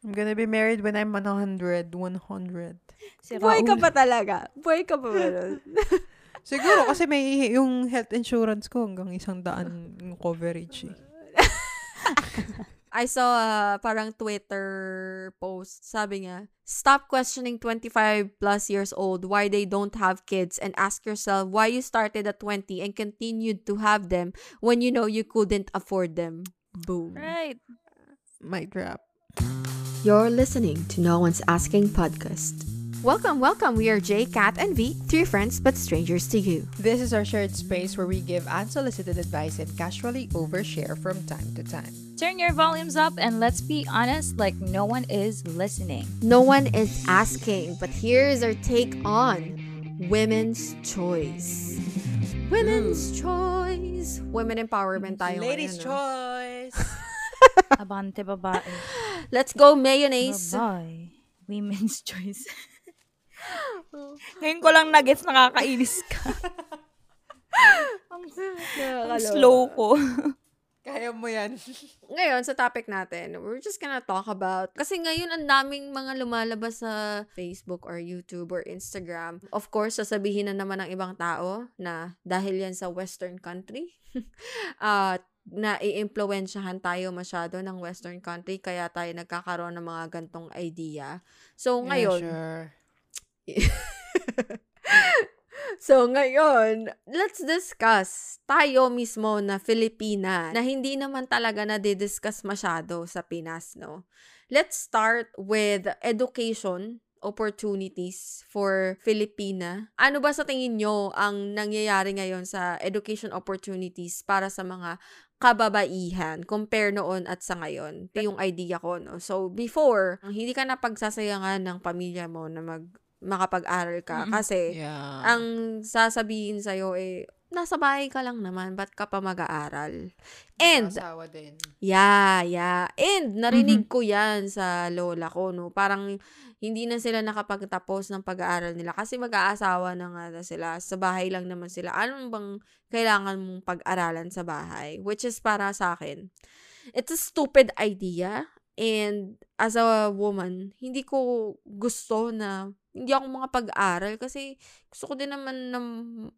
I'm gonna be married when I'm 100. 100. Si Buhay ka ba talaga? Buhay ka ba ba nun? Siguro kasi may yung health insurance ko hanggang isang daan yung coverage eh. I saw a parang Twitter post. Sabi niya, stop questioning 25 plus years old why they don't have kids and ask yourself why you started at 20 and continued to have them when you know you couldn't afford them. Boom. Right. Mic drop. You're listening to No One's Asking podcast. Welcome, welcome. We are Jay, Kat, and V, three friends but strangers to you. This is our shared space where we give unsolicited advice and casually overshare from time to time. Turn your volumes up and let's be honest, like no one is listening. No one is asking, but here is our take on women's choice. Women's mm. choice. Women empowerment tayo Ladies' ngayon, no? choice! Abante babae. Let's go, mayonnaise. Babae. Women's choice. Ngayon ko lang nagets nakakainis ka. Ang ang slow ko. Kaya mo yan. Ngayon, sa topic natin, we're just gonna talk about, kasi ngayon ang daming mga lumalabas sa Facebook or YouTube or Instagram. Of course, sasabihin na naman ng ibang tao na dahil yan sa Western country, at na i-impluensyahan tayo masyado ng Western country, kaya tayo nagkakaroon ng mga gantong idea. So, ngayon, Yeah, sure. So, ngayon, let's discuss tayo mismo na Filipina na hindi naman talaga na-discuss masyado sa Pinas, no? Let's start with education opportunities for Filipina. Ano ba sa tingin nyo ang nangyayari ngayon sa education opportunities para sa mga kababaihan compare noon at sa ngayon? Ito yung idea ko, no? So, before, hindi ka na pagsasayangan ng pamilya mo na mag makapag-aral ka kasi Yeah. ang sasabihin sa'yo eh, nasa bahay ka lang naman, ba't ka pa mag-aaral? And, Asawa din. yeah, yeah. And, narinig ko yan sa lola ko, no? Parang, hindi na sila nakapagtapos ng pag-aaral nila kasi mag-aasawa na nga na sila. Sa bahay lang naman sila. Anong bang kailangan mong pag-aralan sa bahay? Which is para sa akin, it's a stupid idea. And as a woman, hindi ko gusto na hindi ako mga pag-aral kasi gusto ko din naman na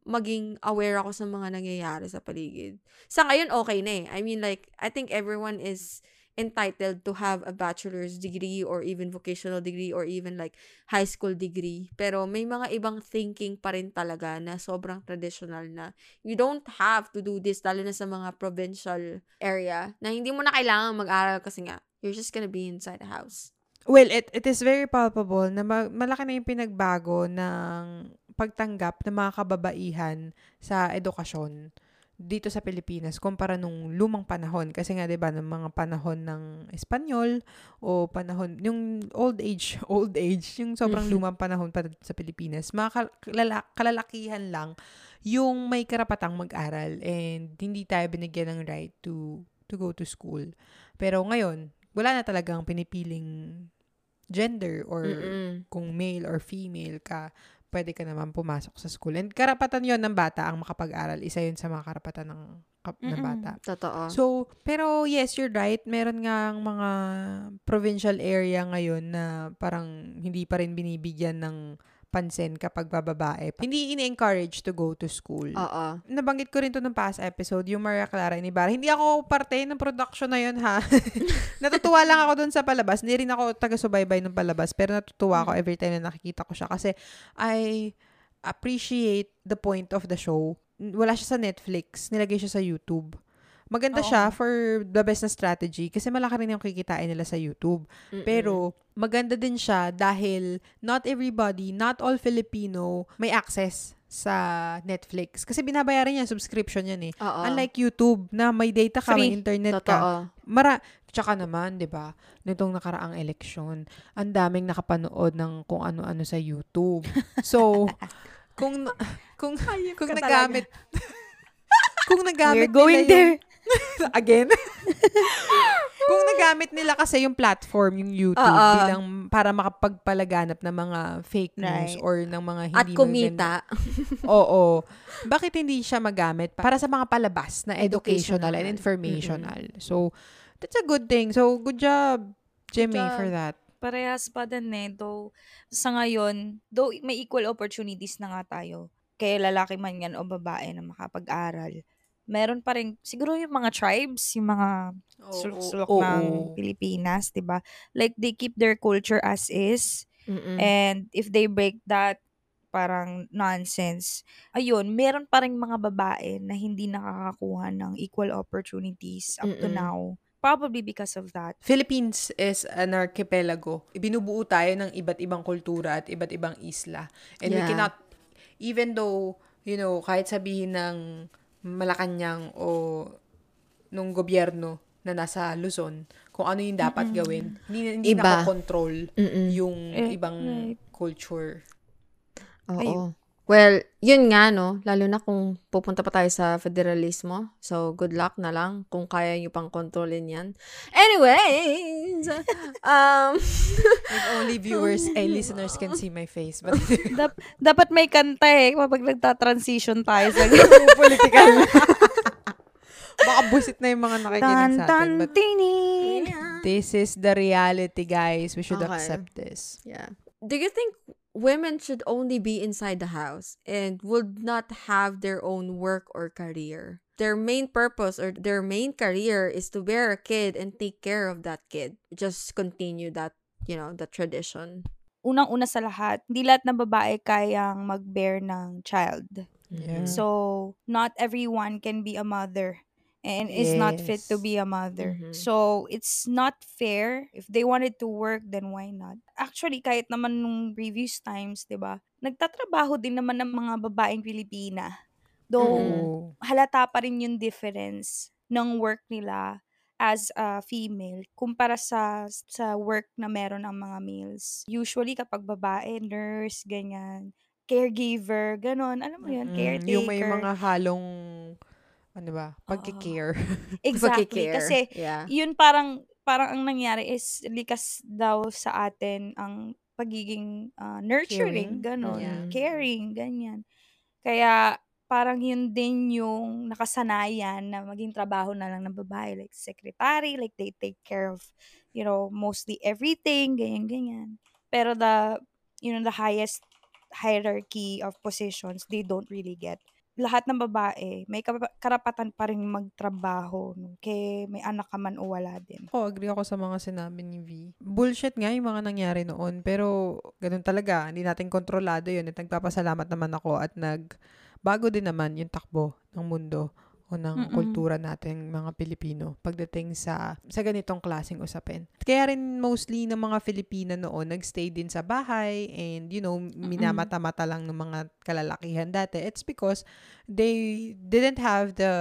maging aware ako sa mga nangyayari sa paligid. Sa ngayon, okay na eh. I mean, like, I think everyone is entitled to have a bachelor's degree or even vocational degree or even like high school degree. Pero may mga ibang thinking pa rin talaga na sobrang traditional na you don't have to do this lalo na sa mga provincial area na hindi mo na kailangan mag-aral kasi nga you're just gonna be inside the house. Well, it, it is very palpable na ma- malaki na yung pinagbago ng pagtanggap ng mga kababaihan sa edukasyon dito sa Pilipinas kumpara nung lumang panahon. Kasi nga, di ba, ng mga panahon ng Espanyol o panahon, yung old age, old age, yung sobrang Mhm. lumang panahon pa sa Pilipinas, mga kal- kalala- kalalakihan lang yung may karapatang mag-aral and hindi tayo binigyan ng right to to go to school. Pero ngayon, wala na talagang pinipiling gender or Mm-mm. kung male or female ka, pwede ka naman pumasok sa school. And karapatan yon ng bata ang makapag-aral. Isa yun sa mga karapatan ng, kap- ng Mm-mm. bata. Totoo. So, pero yes, you're right. Meron nga ang mga provincial area ngayon na parang hindi pa rin binibigyan ng pansin kapag bababae. Hindi ini-encourage to go to school. Oo. Nabanggit ko rin to ng past episode, yung Maria Clara Ibarra. Hindi ako parte ng production na yun, ha? natutuwa lang ako dun sa palabas. Hindi rin ako taga-subaybay ng palabas, pero natutuwa ako every time na nakikita ko siya kasi I appreciate the point of the show. Wala siya sa Netflix, nilagay siya sa YouTube. Maganda Oo. siya for the best na strategy kasi malaki rin yung kikitain nila sa YouTube. Mm-mm. Pero maganda din siya dahil not everybody, not all Filipino may access sa Netflix. Kasi binabayaran niya subscription yan eh. Oo. Unlike YouTube na may data ka, may Free. internet ka. Totoo. Mara, tsaka naman, 'di ba? Nitong nakaraang eleksyon, ang daming nakapanood ng kung ano-ano sa YouTube. So, kung kung kung ka nagamit kung nagamit We're going nila yung- there. again. kung nagamit nila kasi yung platform, yung YouTube Oo. bilang para makapagpalaganap ng mga fake news Right. or ng mga hindi At kumita. maganda- Oo. Bakit hindi siya magamit para sa mga palabas na educational and informational? So, that's a good thing. So, good job. Jimmy job. for that. Parehas pa din eh. Though, sa ngayon, though may equal opportunities na nga tayo, kaya lalaki man yan o babae na makapag-aral, meron pa rin, siguro yung mga tribes, yung mga sulok-sulok oo. ng Pilipinas, 'di ba? Like, they keep their culture as is. Mm-mm. And if they break that, parang nonsense. Ayun, meron pa rin mga babae na hindi nakakakuha ng equal opportunities up to Mm-mm. now. Probably because of that. Philippines is an archipelago. Binubuo tayo ng iba't ibang kultura at iba't ibang isla. And we Yeah. cannot, even though, you know, kahit sabihin ng Malacanang o nung gobyerno na nasa Luzon, kung ano yung dapat gawin, hindi, hindi Iba. nakakontrol Mm-mm. yung Eh, ibang right. culture. Oo. Ayun. Well, yun nga, no? Lalo na kung pupunta pa tayo sa federalismo. So, good luck na lang kung kaya nyo pang kontrolin yan. Anyways, um, If only viewers and listeners can see my face. But Dap- dapat may kanta eh kapag nagta-transition tayo sa political. Baka busit na yung mga nakikinig sa tan atin. But this is the reality, guys. We should Okay. accept this. yeah. Do you think women should only be inside the house and would not have their own work or career? Their main purpose or their main career is to bear a kid and take care of that kid. Just continue that, you know, the tradition. Unang-una sa lahat, hindi lahat ng babae kayang mag-bear ng child. Yeah. So, not everyone can be a mother and is not fit to Yes. be a mother. Mhm. So, it's not fair. If they wanted to work, then why not? Actually, kahit naman nung previous times, 'di ba? Nagtatrabaho din naman ng mga babaeng Pilipina. Though Mm. Oh. halata pa rin yung difference ng work nila as a female kumpara sa sa work na meron ng mga males. Usually kapag babae, nurse, ganyan, caregiver, ganon. Alam mo yun, Mm, caretaker. yung may mga halong, ano ba, pagkikare. Exactly. Pagkikare. Kasi yeah. yun parang parang ang nangyari is likas daw sa atin ang pagiging ah, nurturing, Caring. ganon, Yeah. caring, ganyan. Kaya parang yun din yung nakasanayan na maging trabaho na lang ng babae like secretary, like they take care of you know mostly everything, ganyan ganyan. Pero the you know the highest hierarchy of positions they don't really get lahat ng babae, may karapatan pa rin magtrabaho. No? Kaya may anak ka man o wala din. Ako, agree ako sa mga sinabi ni V. Bullshit nga yung mga nangyari noon. Pero, ganun talaga. Hindi natin kontrolado yun. At nagpapasalamat naman ako at nag bago din naman yung takbo ng mundo o ng Mm-mm. kultura natin mga Pilipino pagdating sa sa ganitong klaseng usapin. Kaya rin mostly ng mga Filipina noon nagstay din sa bahay and you know minamata-mata lang ng mga kalalakihan dati. It's because they didn't have the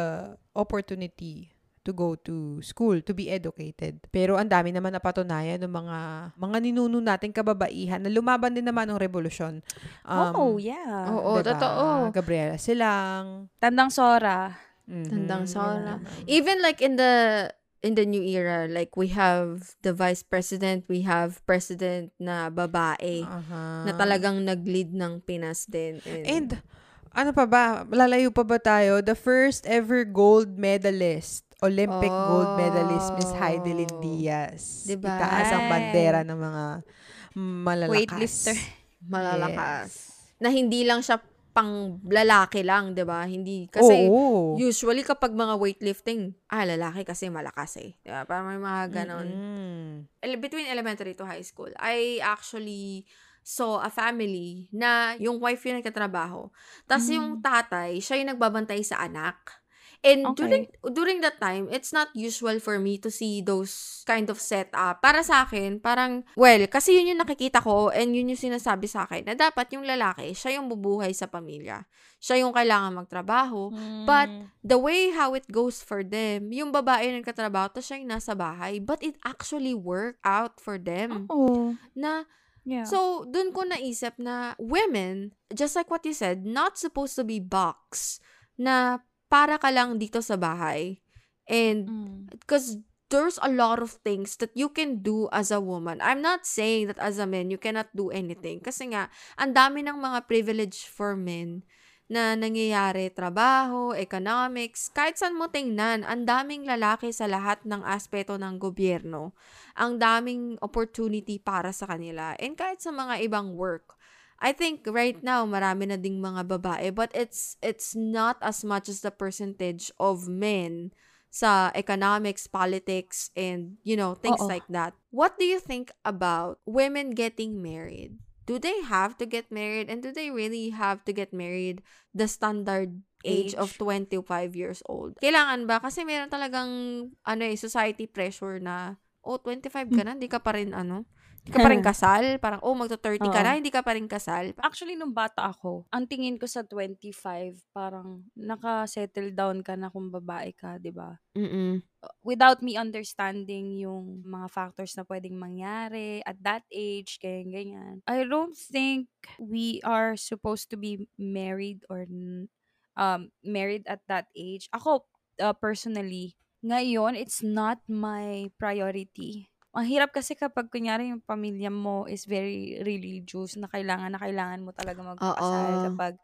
opportunity to go to school, to be educated. Pero ang dami naman napatunayan ng mga mga ninuno nating kababaihan na lumaban din naman ng revolusyon. Um, oh, yeah. Oo, diba? totoo. Gabriela Silang. Tandang Sora. Mhm, Tandang Sora. Even like in the in the new era, like we have the vice president, we have president na babae Aha. na talagang nag-lead ng Pinas din. And, And, ano pa ba? Lalayo pa ba tayo? The first ever gold medalist, Olympic gold medalist, Miss Heidelin Oh. Diaz. Diba? Itaas ang bandera ng mga malalakas. Weightlifter. malalakas. Yes. Na hindi lang siya pang lalaki lang, 'di ba? Hindi kasi Oo. usually kapag mga weightlifting, ah lalaki kasi malakas eh. 'Di ba? Parang may mga ganon. Ele- between elementary to high school, I actually saw a family na yung wife yung nagtatrabaho. Tapos yung tatay, siya yung nagbabantay sa anak. And Okay. during during that time, it's not usual for me to see those kind of setup. Para sa akin, parang, well, kasi yun yung nakikita ko and yun yung sinasabi sa akin na dapat yung lalaki, siya yung bubuhay sa pamilya. Siya yung kailangan magtrabaho. But the way how it goes for them, yung babae yung nagkatrabaho, tapos siya yung nasa bahay, but it actually work out for them. Oh. Na, Yeah. so, dun ko naisip na women, just like what you said, not supposed to be box na para ka lang dito sa bahay. And, Mm. because there's a lot of things that you can do as a woman. I'm not saying that as a man, you cannot do anything. Kasi nga, ang dami ng mga privilege for men na nangyayari, trabaho, economics, kahit saan mo tingnan, ang daming lalaki sa lahat ng aspeto ng gobyerno. Ang daming opportunity para sa kanila. And kahit sa mga ibang work. I think right now marami na ding mga babae but it's it's not as much as the percentage of men sa economics, politics and you know things Oo. like that. What do you think about women getting married? Do they have to get married and do they really have to get married the standard age, of Age. 25 years old? Kailangan ba kasi meron talagang ano eh society pressure na oh 25 ka na, hindi ka pa rin ano, hindi ka pa rin kasal, parang oh magto 30 ka Oo. na, hindi ka pa rin kasal. Actually, nung bata ako, ang tingin ko sa 25, parang naka-settle down ka na kung babae ka, di ba? Mm. Without me understanding yung mga factors na pwedeng mangyari at that age, ganyan, ganyan. I don't think we are supposed to be married or n- um, married at that age. Ako, uh, personally, ngayon, it's not my priority. Ang hirap kasi kapag kunyari yung pamilya mo is very religious na kailangan na kailangan mo talaga magpakasal Oo. kapag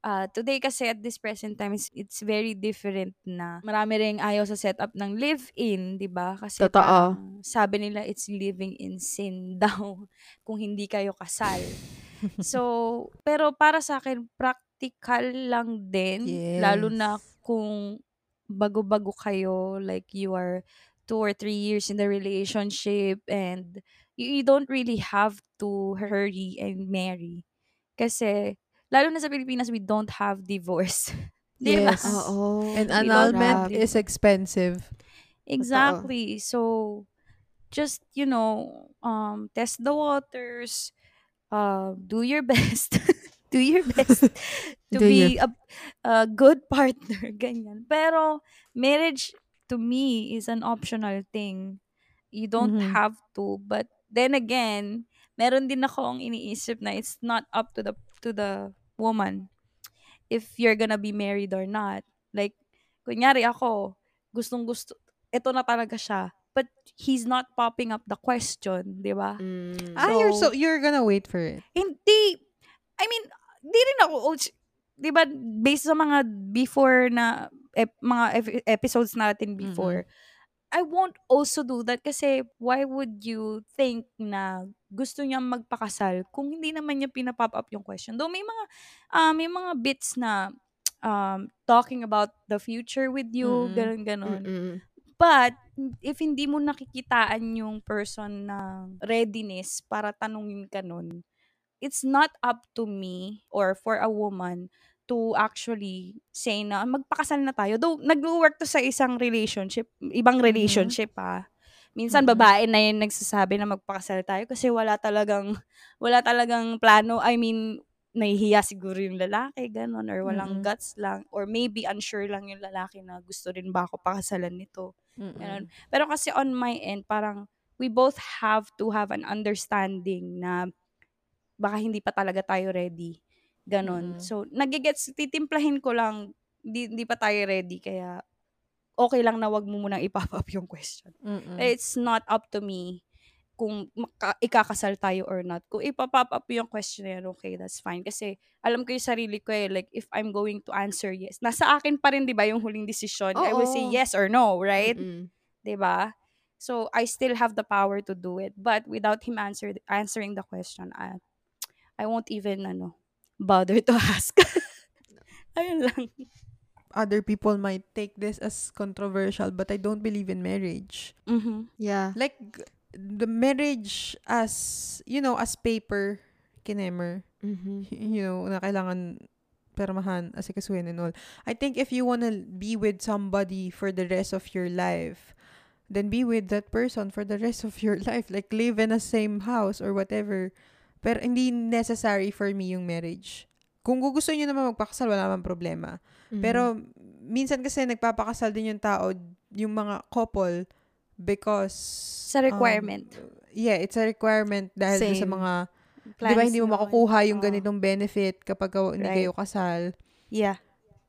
ah, today kasi at this present time it's, it's very different na marami ring ayaw sa setup ng live-in, 'di ba? Kasi Totoo. parang sabi nila it's living in sin daw kung hindi kayo kasal. So, pero para sa akin practical lang din lalo na Yes. kung bago-bago kayo like you are two or three years in the relationship and you, you don't really have to hurry and marry. Kasi, lalo na sa Pilipinas, we don't have divorce. Di ba? Yes. Oo. And We don't annulment have is expensive. Exactly. So, just, you know, um, test the waters, uh, do your best. do your best to Do be a, a good partner. Ganyan. Pero, marriage, to me, is an optional thing. You don't Mhm. have to. But, then again, meron din ako ang iniisip na it's not up to the to the woman if you're gonna be married or not. Like, kunyari ako, gustong gusto, ito na talaga siya. But he's not popping up the question, di ba? Mm. Ah, you're so So- you're gonna wait for it. Hindi, I mean, di rin ako, oh, di ba, based sa mga before na, ep- mga ep- episodes natin before, I won't also do that kasi why would you think na gusto niya magpakasal kung hindi naman niya pinapop up yung question. Though may mga ah, may mga bits na um, talking about the future with you, Mm-mm. ganun ganon. Mm-mm. But if hindi mo nakikitaan yung person ng readiness para tanungin ka nun, it's not up to me or for a woman to actually say na magpakasal na tayo. Though nag-work to sa isang relationship, ibang relationship ah. Minsan Mhm. babae na yung nagsasabi na magpakasal tayo kasi wala talagang wala talagang plano. I mean, nahihiya siguro yung lalaki, ganun, or walang Mhm. guts lang, or maybe unsure lang yung lalaki na gusto rin ba ako pakasalan nito. Mm-mm. Ganun. Pero kasi on my end, parang we both have to have an understanding na baka hindi pa talaga tayo ready. Ganon. Mm. So, nagigets, titimplahin ko lang, di, di pa tayo ready, kaya okay lang na wag mo munang ipop up yung question. Mm-mm. It's not up to me kung maka, ikakasal tayo or not. Kung ipapop up yung question na yan, okay, that's fine. Kasi alam ko yung sarili ko eh, like if I'm going to answer yes, nasa akin pa rin, di ba, yung huling decision. I will say Oo. yes or no, right? Mm-mm. 'di ba? So I still have the power to do it, but without him answer answering the question, I I won't even ano bother to ask. Ayun lang. Other people might take this as controversial, but I don't believe in marriage. Mhm. Yeah. Like the marriage as you know as paper kinemer Mhm. you know na kailangan permahan asikasuhin and all. I think if you wanna be with somebody for the rest of your life, then be with that person for the rest of your life. Like live in the same house or whatever. Pero hindi necessary for me yung marriage. Kung gusto niyo naman magpakasal, wala naman problema. Mhm. Pero minsan kasi nagpapakasal din yung tao, yung mga couple because Sa requirement. um, yeah, it's a requirement dahil sa mga 'di ba Plans hindi mo makukuha yung Oo. ganitong benefit kapag ka- hindi Right. kayo kasal. Yeah.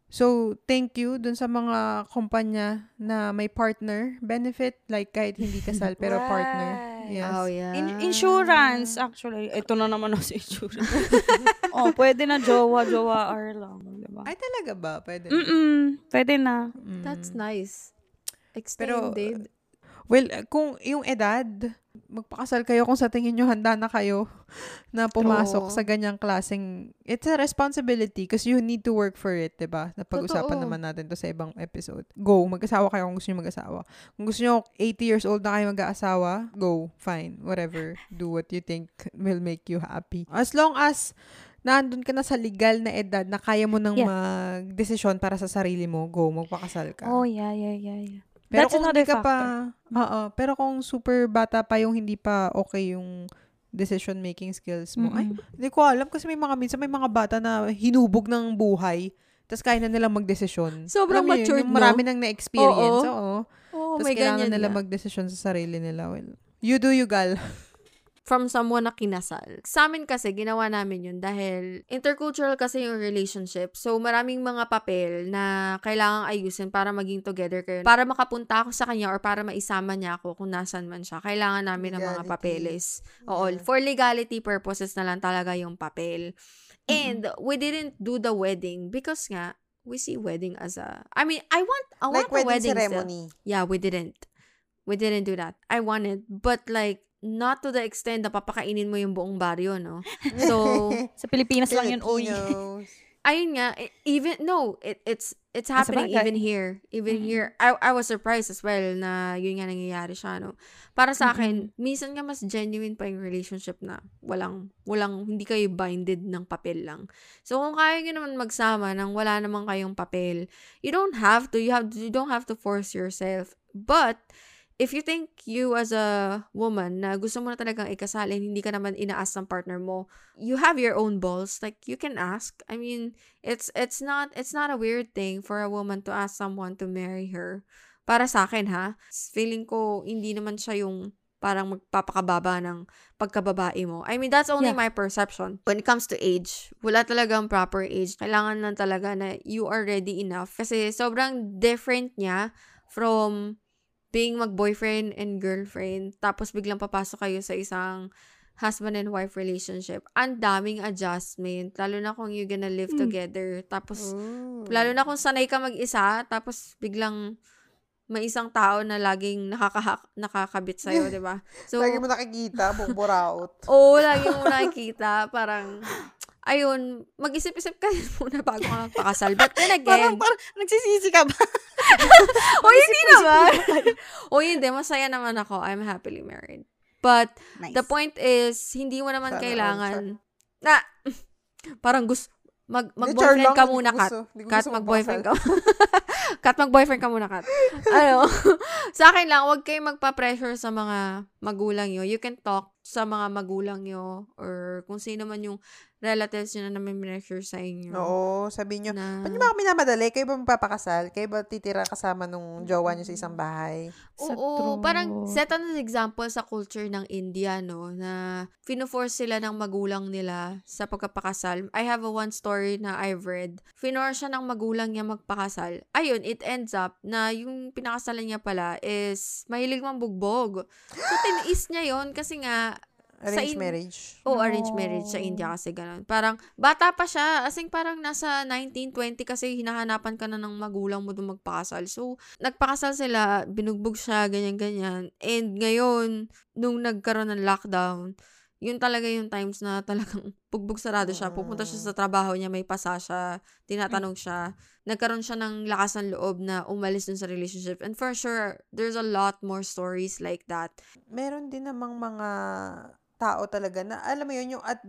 So, thank you dun sa mga kumpanya na may partner benefit like kahit hindi kasal pero partner. Yes. Oh, yeah. In- insurance, actually. Ito na naman ako sa insurance. oh, pwede na jowa, jowa, R lang. Diba? ba? Ay, talaga ba? Pwede. Mm-mm. Pwede na. Mm. That's nice. Pero, Extended. Well, kung yung edad, magpakasal kayo kung sa tingin nyo handa na kayo na pumasok Oo. sa ganyang klaseng, it's a responsibility because you need to work for it, 'di ba? Napag-usapan Totoo. naman natin to sa ibang episode. Go, mag-asawa kayo kung gusto nyo mag-asawa. Kung gusto nyo 80 years old na kayo mag-aasawa, go, fine, whatever. Do what you think will make you happy. As long as nandun ka na sa legal na edad na kaya mo nang Yeah. mag-desisyon para sa sarili mo, go, magpakasal ka. Oh, yeah, yeah, yeah, yeah. Pero That's kung hindi ka pa, factor. oo, pero kung super bata pa yung hindi pa okay yung decision making skills mo, ay, Mm-mm. hindi ko alam kasi may mga minsan may mga bata na hinubog ng buhay, tapos kaya na nilang magdesisyon. Sobrang Alam mo yun, no? marami nang na-experience, Oo. oo. Oh, Tapos kailangan nila nga. magdesisyon sa sarili nila. Well, you do you, gal. from someone na kinasal. Sa amin kasi, ginawa namin yun dahil intercultural kasi yung relationship. So, maraming mga papel na kailangang ayusin para maging together kayo. Para makapunta ako sa kanya or para maisama niya ako kung nasan man siya. Kailangan namin ng mga Legality. papeles. Oo, Yeah. for legality purposes na lang talaga yung papel. And we didn't do the wedding because nga, we see wedding as a... I mean, I want, I want like a wedding wedding still. ceremony. Yeah, we didn't. We didn't do that. I wanted, but like, not to the extent na papakainin mo yung buong baryo, no? So, Sa Pilipinas lang yun. Filipinos. ayun nga, e- even, no, it, it's, it's happening even here. Even Mhm. here. I, I was surprised as well na yun nga nangyayari siya, no? Para sa akin, minsan nga mas genuine pa yung relationship na walang, walang, hindi kayo binded ng papel lang. So, kung kaya nyo naman magsama nang wala naman kayong papel, you don't have to, you have, you don't have to force yourself. But, if you think you as a woman na gusto mo na talagang ikasal and hindi ka naman inaas ng partner mo, you have your own balls. Like, you can ask. I mean, it's it's not it's not a weird thing for a woman to ask someone to marry her. Para sa akin, ha? Feeling ko, hindi naman siya yung parang magpapakababa ng pagkababae mo. I mean, that's only Yeah. my perception. When it comes to age, wala talagang proper age. Kailangan lang talaga na you are ready enough. Kasi sobrang different niya from being mag-boyfriend and girlfriend, tapos biglang papasok kayo sa isang husband and wife relationship. Ang daming adjustment, lalo na kung you're gonna live Mm. together. Tapos, Ooh. lalo na kung sanay ka mag-isa, tapos biglang may isang tao na laging nakaka nakakabit sa'yo, di ba? So, Lagi mo nakikita, buong buraot. Oo, lagi mo nakikita. Parang, ayun, mag-isip-isip ka muna bago ka magpakasal. But then again, Parang, parang, nagsisisi ka ba? o hindi naman. o hindi, masaya naman ako. I'm happily married. But, nice. the point is, hindi mo naman Sana kailangan, na, parang gusto, mag, mag-boyfriend ka muna, Kat. Kat, mag-boyfriend ka. Kat, mag-boyfriend ka muna, Kat. ano, sa akin lang, huwag kayong magpa-pressure sa mga magulang nyo. You can talk sa mga magulang nyo or kung sino man yung relatives nyo na namin pressure sa inyo. Oo, sabi nyo, Na, Ba't nyo ba kami namadali? Kayo ba magpapakasal? Kayo ba titira kasama nung jowa nyo sa isang bahay? Sa Oo, parang truth. set an example sa culture ng India, no, na fino-force sila ng magulang nila sa pagkapakasal. I have a one story na I've read. Finorce siya ng magulang niya magpakasal. Ayun, it ends up na yung pinakasalan niya pala is mahilig mambugbog. So, tiniis niya yon kasi nga, Arranged in- marriage. oh, arranged marriage sa India kasi ganun. Parang, bata pa siya. As in, parang nasa 19, 20 kasi hinahanapan ka na ng magulang mo doon magpakasal. So, nagpakasal sila, binugbog siya, ganyan-ganyan. And ngayon, nung nagkaroon ng lockdown, yun talaga yung times na talagang bugbog sarado siya. Pupunta siya sa trabaho niya, may pasa siya, tinatanong siya. Nagkaroon siya ng lakas ng loob na umalis dun sa relationship. And for sure, there's a lot more stories like that. Meron din namang mga tao talaga na alam mo yun yung at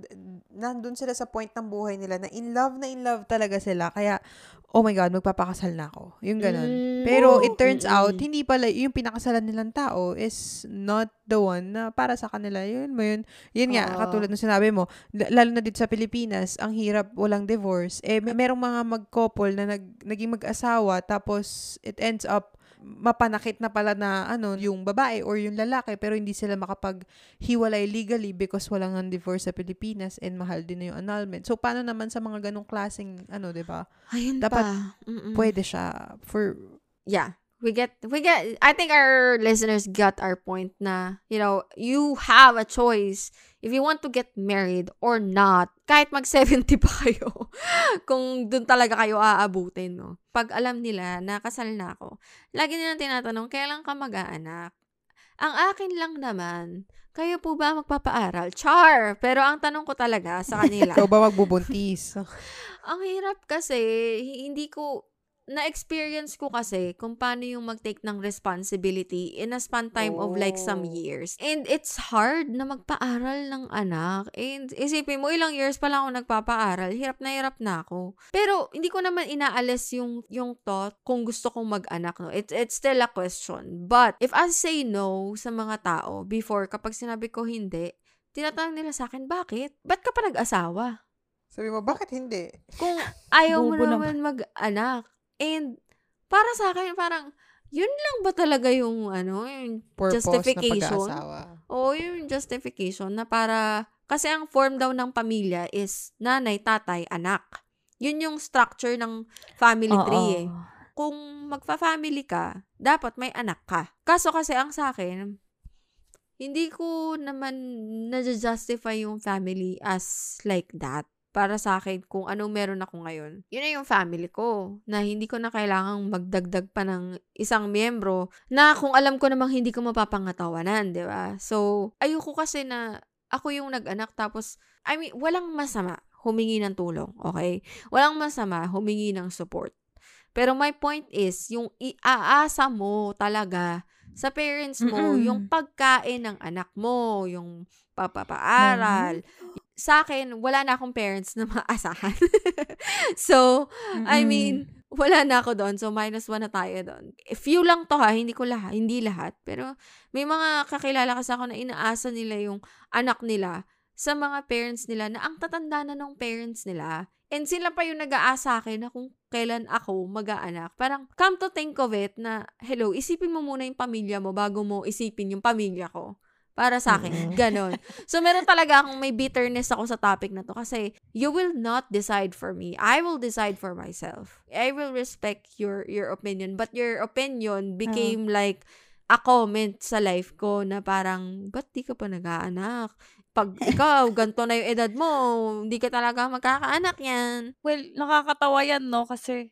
nandun sila sa point ng buhay nila na in love na in love talaga sila kaya oh my god magpapakasal na ako yung ganun Mm. pero it turns mm-mm. out hindi pala yung pinakasalan nilang tao is not the one na para sa kanila yun mo yun yun nga Oo. katulad ng sinabi mo l- lalo na dito sa Pilipinas ang hirap walang divorce eh may, merong mga mag-couple na nag, naging mag-asawa tapos it ends up mapanakit na pala na ano yung babae or yung lalaki pero hindi sila makapaghiwalay legally because walang ang divorce sa Pilipinas and mahal din na yung annulment. So paano naman sa mga ganong klaseng ano, 'di ba? Ayun Dapat pa. Mm-mm. Pwede siya for Yeah. We get we get I think our listeners got our point na you know you have a choice if you want to get married or not. Kahit mag 70 pa kayo kung dun talaga kayo aabutin no? Pag alam nila na kasal na ako lagi nilang tinatanong kailan ka mag-aanak? Ang akin lang naman kayo po ba magpapaaral? Char! Pero ang tanong ko talaga sa kanila Ikaw ba magbubuntis? ang hirap kasi hindi ko na-experience ko kasi kung paano yung mag-take ng responsibility in a span time of like some Oh. years. And it's hard na magpaaral ng anak. And isipin mo, ilang years pa lang ako nagpapaaral, hirap na hirap na ako. Pero hindi ko naman inaalis yung, yung thought kung gusto kong mag-anak. No? It's, it's still a question. But if I say no sa mga tao before, kapag sinabi ko hindi, tinatanong nila sa akin, bakit? Ba't ka pa nag-asawa? Sabi mo, bakit hindi? kung ayaw mo naman mag-anak. And, para sa akin, parang, yun lang ba talaga yung, ano, yung Purpose Justification? na. Oo, yung justification na para, kasi ang form daw ng pamilya is nanay, tatay, anak. Yun yung structure ng family tree eh. Kung magfa-family ka, dapat may anak ka. Kaso kasi ang sa akin, hindi ko naman na-justify yung family as like that. Para sa akin, kung anong meron ako ngayon. Yun na yung family ko. Na hindi ko na kailangang magdagdag pa ng isang miyembro na kung alam ko namang hindi ko mapapangatawanan, di ba? So, ayoko kasi na ako yung nag-anak tapos, I mean, walang masama humingi ng tulong, okay? Walang masama humingi ng support. Pero my point is, yung iaasa mo talaga sa parents mo, Mm-mm. yung pagkain ng anak mo, yung papapaaral. Sa akin, wala na akong parents na maasahan. so, I mean, wala na ako doon. So, minus one na tayo doon. Few lang to ha, hindi ko lahat, hindi lahat. Pero, may mga kakilala kasi ako na inaasa nila yung anak nila sa mga parents nila na ang tatanda na ng parents nila. And sila pa yung nag-aasa akin na kung kailan ako mag-aanak. Parang, come to think of it na, hello, isipin mo muna yung pamilya mo bago mo isipin yung pamilya ko. Para sa akin, ganon. So, meron talaga akong may bitterness ako sa topic na to kasi you will not decide for me. I will decide for myself. I will respect your your opinion. But your opinion became like a comment sa life ko na parang, ba't di ka pa nag-aanak? Pag ikaw, ganito na yung edad mo, hindi ka talaga magkakaanak yan. Well, nakakatawa yan, no? Kasi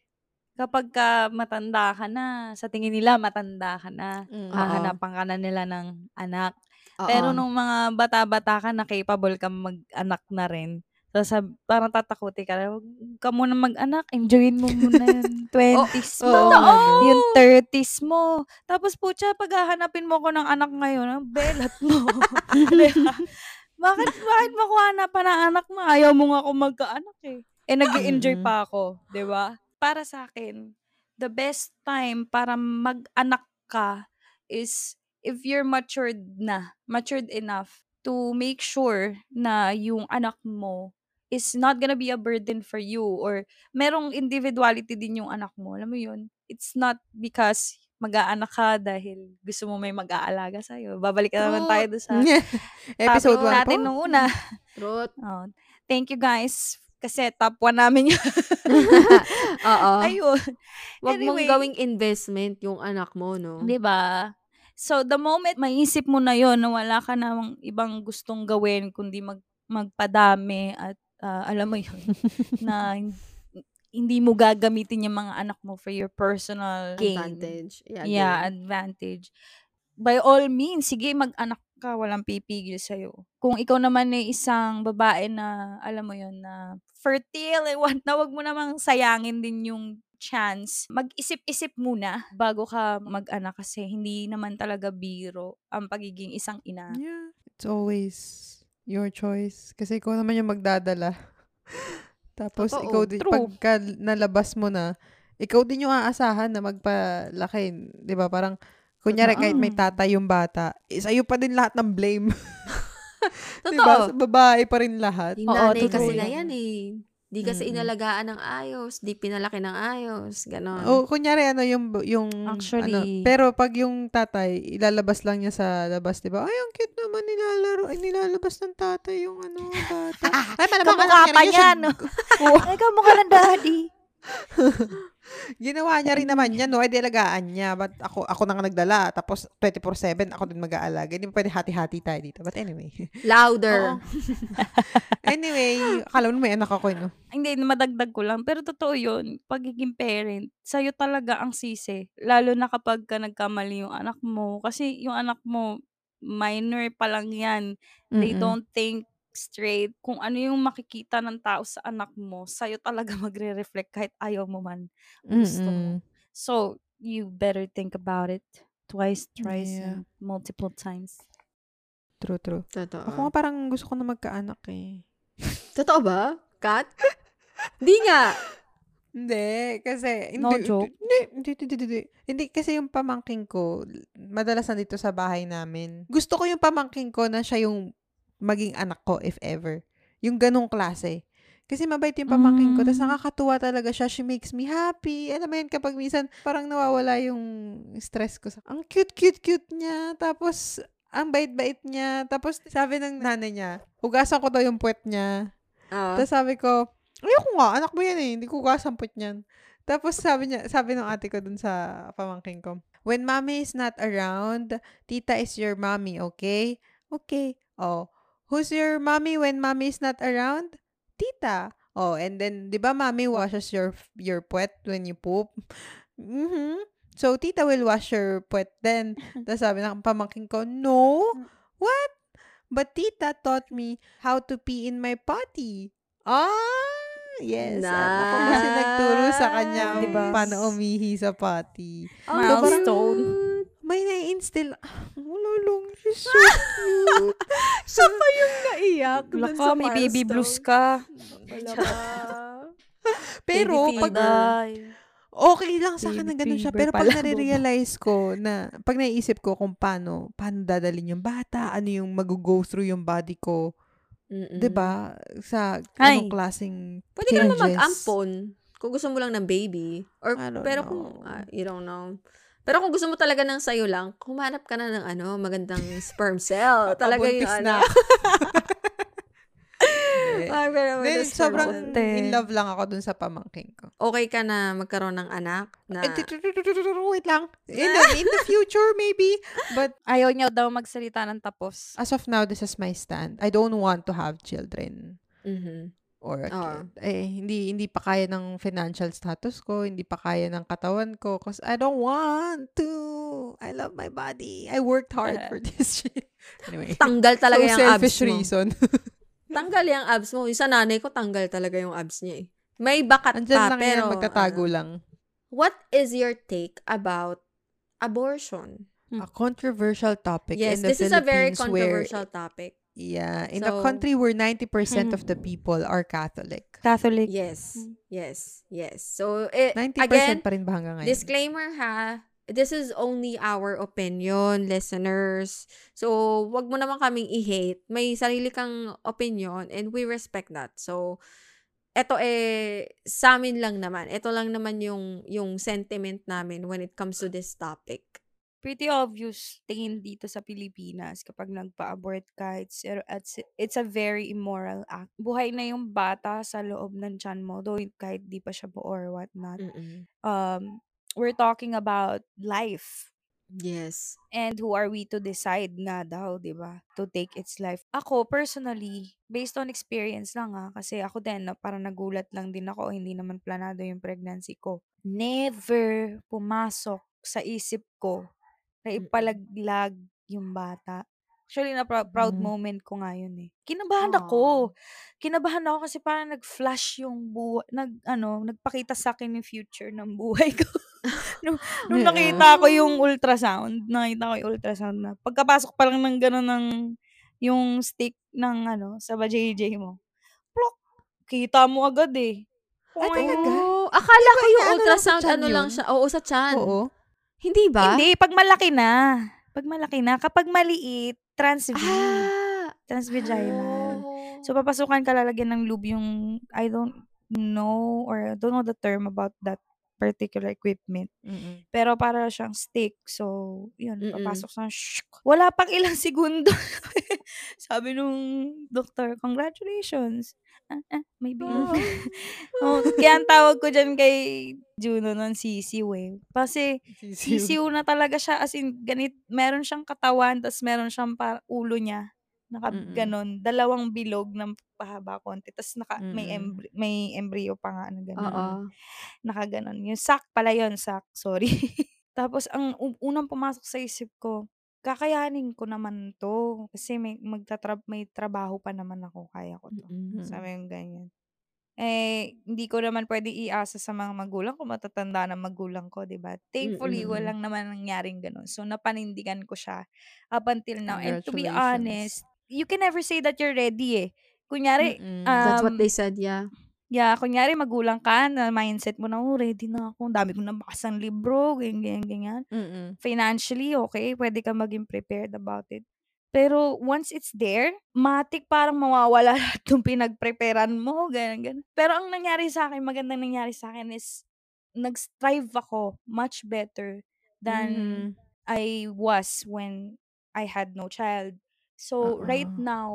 kapag ka matanda ka na, sa tingin nila matanda ka na, Mm. hahanapan ka na nila ng anak. Oo. Pero nung mga bata-bata ka na, capable ka mag-anak na rin. So, sab- parang tatakuti ka na, "Huwag ka muna mag-anak, enjoyin mo muna yung 20s mo, oo, yung ano. 30s mo. Tapos po, tsa, pag hahanapin mo ko ng anak ngayon, ang belat mo. Bakit, bakit mo ko hanapan ng anak mo? Ayaw mo nga ako magkaanak eh. Eh, nag enjoy Mm-mm. pa ako. 'di ba? Para sa akin, the best time para mag-anak ka is if you're matured na, matured enough to make sure na yung anak mo is not gonna be a burden for you or merong individuality din yung anak mo. Alam mo yun? It's not because mag-aanak ka dahil gusto mo may mag-aalaga sa'yo. Babalik na naman tayo doon sa Episode topic 1 natin po. nung una. Truth. Oh, thank you guys. Kasi top 1 namin yun. Oo. Ayun. Wag mong Anyway. gawing investment yung anak mo, no? 'Di ba? So, the moment maisip mo na yon na wala ka namang ibang gustong gawin kundi mag, magpadami at ah, alam mo yun, na hin- hindi mo gagamitin yung mga anak mo for your personal gain. Advantage. Yeah, Yeah, gain. advantage. By all means, sige, mag-anak ka, walang pipigil sa'yo. Kung ikaw naman ay isang babae na, alam mo yun, na fertile, eh, wag na wag mo namang sayangin din yung chance. Mag-isip-isip muna bago ka mag-anak kasi hindi naman talaga biro ang pagiging isang ina. Yeah. It's always your choice. Kasi ikaw naman yung magdadala. Tapos, Totoo. ikaw din, True. pagka nalabas mo na, ikaw din yung aasahan na magpalaki. Di ba? Parang, kunyari, Totoo. kahit may tatay yung bata, eh, sa'yo pa din lahat ng blame. Totoo. Di ba? Sa babae pa rin lahat. Yung Oo, nanay totoo kasi na yan eh. Di kasi Mm-mm. inalagaan ng ayos, di pinalaki ng ayos, ganon. O, kunyari, ano, yung, yung, Actually. ano, pero pag yung tatay, ilalabas lang niya sa labas, di ba? Ay, ang cute naman, nilalaro, ay, nilalabas ng tatay yung, ano, bata. ay, malamang Kamukha pa niya no? Ay, kamukha ng daddy. Ginawa niya rin naman yan, no? Ay, delagaan niya. But ako, ako na nga nagdala. Tapos, 24-7, ako din mag-aalaga. Hindi mo pwede hati-hati tayo dito. But anyway. Louder. Anyway, akala mo may anak ako, no? Hindi, madagdag ko lang. Pero totoo yun, pagiging parent, sa'yo talaga ang sisi. Lalo na kapag ka nagkamali yung anak mo. Kasi yung anak mo, minor pa lang yan. They Mm-mm. don't think straight. Kung ano yung makikita ng tao sa anak mo, sa'yo talaga magre-reflect kahit ayaw mo man. Gusto mo. Mm-mm. So, you better think about it twice, thrice, Yeah. and multiple times. True, true. Totoo. Ako nga parang gusto ko na magkaanak eh. Totoo ba? Kat? Di nga. Hindi, kasi... No hindi, joke? Hindi, hindi, hindi, hindi, hindi. Hindi, kasi yung pamangking ko, madalas nandito sa bahay namin. Gusto ko yung pamangking ko na siya yung maging anak ko, if ever. Yung ganong klase. Kasi mabait yung pamangking ko. Tapos Mm. nakakatuwa talaga siya. She makes me happy. Alam mo yun, kapag minsan parang nawawala yung stress ko. Sa, ang cute, cute, cute niya. Tapos, ang bait-bait niya. Tapos, sabi ng nanay niya, hugasan ko daw yung puwet niya. Ah. Tapos sabi ko, ayoko nga, anak mo yan eh, hindi ko kasampot niyan. Tapos sabi niya, sabi ng ate ko dun sa pamangking ko, when mommy is not around, tita is your mommy, okay? Okay. Oh, who's your mommy when mommy is not around? Tita. Oh, and then, di ba mommy washes your your puwet when you poop? Mm-hmm. So, tita will wash your puwet then. Tapos sabi ng pamangking ko, no? What? But tita taught me how to pee in my potty. Ah, yes. Anak ko kasi nagturo sa kanya Nice. Diba? paano umihi sa potty. Ang Milestone. May na-instill. Wala lang. She's so cute. Siya pa yung naiyak. Wala sa ka, may baby blues ka. Wala ka. Pero, pag, okay lang sa akin na ganun siya. Pero pag nare-realize ko na, pag naisip ko kung paano, paano dadalhin yung bata, ano yung mag-go through yung body ko, Mm-mm. 'di ba Sa Ay. anong klaseng Pwede ka naman changes. mag-ampon. Kung gusto mo lang ng baby. Or, I don't pero know. kung, ah, you don't know. Pero kung gusto mo talaga ng sayo lang, kumanap ka na ng ano, magandang sperm cell. Talaga yung ano. Ah, pero Then, sperm sobrang in love lang ako dun sa pamangking ko. Okay ka na magkaroon ng anak na Eh, Wait lang. In the, in the future, maybe. But Ayaw niya daw magsalita ng tapos. as of now, this is my stand. I don't want to have children Mhm. Or a kid. Eh, hindi, hindi pa kaya ng financial status ko, hindi pa kaya ng katawan ko, because I don't want to. I love my body. I worked hard for this shit. Anyway. tanggal talaga so yung abs selfish mo. reason. Tanggal yung abs mo. Yung sa nanay ko, tanggal talaga yung abs niya eh. May bakat Andyan pa, lang pero... yan, magtatago ano. lang. What is your take about abortion? A controversial topic Yes, in the this is a very Philippines where controversial topic. Yeah, in a So- country where 90% of the people are Catholic. Catholic. Yes, yes, yes. So, it, 90% again, pa rin ba hanggang ngayon? disclaimer ha, this is only our opinion, listeners. So, wag mo naman kaming i-hate. May sarili kang opinion and we respect that. So, eto eh, sa amin lang naman. Ito lang naman yung, yung sentiment namin when it comes to this topic. Pretty obvious tingin dito sa Pilipinas kapag nagpa-abort ka. It's, it's, it's a very immoral act. Buhay na yung bata sa loob ng tiyan mo, though kahit di pa siya buo or whatnot. Mm-mm. Um, we're talking about life. Yes. And who are we to decide nga daw, di ba? To take its life. Ako, personally, based on experience lang ha, kasi ako din, na, parang nagulat lang din ako, hindi naman planado yung pregnancy ko. Never pumasok sa isip ko na ipalaglag yung bata. Actually, na prou- proud Mm. moment ko nga yun eh. Kinabahan Aw. ako. Kinabahan ako kasi parang nag-flash yung buhay, nag, ano, nagpakita sa akin yung future ng buhay ko. nung, nung nakita ko yung ultrasound, nakita ko yung ultrasound na, pagkapasok pa lang ng gano'n ng, yung stick ng, ano, sa JJ mo, plok, kita mo agad eh. Ay, talaga? Akala ko yung inaano lang sa ultrasound, tiyan ano lang yun? siya. Oo, sa chan. Oo. Hindi ba? Hindi, pag malaki na. Pag malaki na. Kapag maliit, transv. Ah. Transvaginal. Oh. So, papasukan ka lalagyan ng lube yung, I don't know, or I don't know the term about that particular equipment. Mm-mm. Pero para siyang stick. So, yun, Mm. papasok sa shhh. Wala pang ilang segundo. Sabi nung doktor, congratulations. Ah, ah, may bilog. oh, kaya ang tawag ko dyan kay Juno nun, sisiw eh. Kasi, sisiw na talaga siya. As in, ganit, meron siyang katawan, tas meron siyang pa, ulo niya. Naka, Mm-mm. ganon. Dalawang bilog ng pahaba konti. Tas naka, may, Mm-mm. embry- may embryo pa nga. Ano, ganon Oo. nakaganon. Yung sack pala yun, sack. Sorry. Tapos, ang u- unang pumasok sa isip ko, kakayanin ko naman to. Kasi may, magtatrab may trabaho pa naman ako. Kaya ko to. Mm. Sabi yung ganyan. Eh, hindi ko naman pwede iasa sa mga magulang ko. Matatanda na magulang ko, di ba? Thankfully, Mm-mm. walang naman nangyaring ganun. So, napanindigan ko siya up until now. And to be Congratulations. honest, you can never say that you're ready eh. Kunyari, Mm-mm. That's what Um, they said, yeah. Yeah, kunyari magulang ka na mindset mo na, oh, ready na ako. Ang dami ko nabasang libro, ganyan, ganyan, ganyan. Financially, okay, pwede ka maging prepared about it. Pero once it's there, matik parang mawawala lahat ng pinag-preparean mo, ganyan, ganyan. Pero ang nangyari sa akin, magandang nangyari sa akin is, nag-strive ako much better than Mhm. I was when I had no child. So, right Oo. now,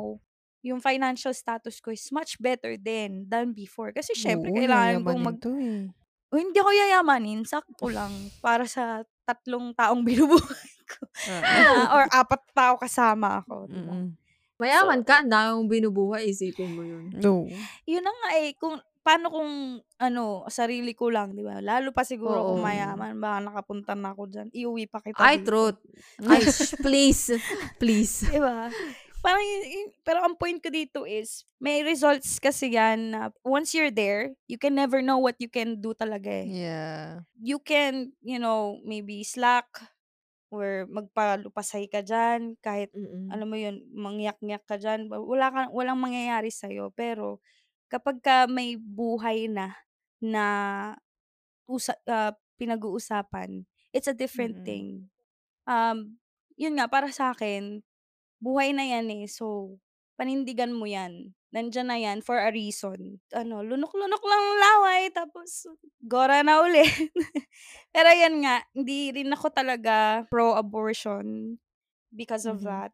yung financial status ko is much better then than before. Kasi syempre, Oo, kailangan kong yayamanin mag... to eh. Oh, hindi ako yayamanin. Sakto lang. Para sa tatlong taong binubuhay ko. Ah, or apat tao kasama ako. Diba? Mm-mm. Mayaman ka, ang dami mong binubuhay, isipin mo yun. No. Yun na nga eh. Kung, paano kung, ano, sarili ko lang, di ba? Lalo pa siguro Oo. kung mayaman. Baka nakapunta na ako dyan. Iuwi pa kita Ay, dito. truth. Ay, sh- please. Please. Di ba? Parang, yun- yun- pero ang point ko dito is, may results kasi yan na once you're there, you can never know what you can do talaga eh. Yeah. You can, you know, maybe slack or magpalupasay ka dyan, kahit, Mm-mm. alam mo yun, mangyak-ngyak ka dyan. Wala ka, walang mangyayari sa'yo. Pero, kapag ka may buhay na, na usa, ah, pinag-uusapan, it's a different Mm-mm. thing. Um, yun nga, para sa akin, buhay na yan eh. So, panindigan mo yan. Nandyan na yan for a reason. Ano, lunok-lunok lang ang laway, tapos gora na ulit. Pero yan nga, hindi rin ako talaga pro-abortion because of Mhm. that.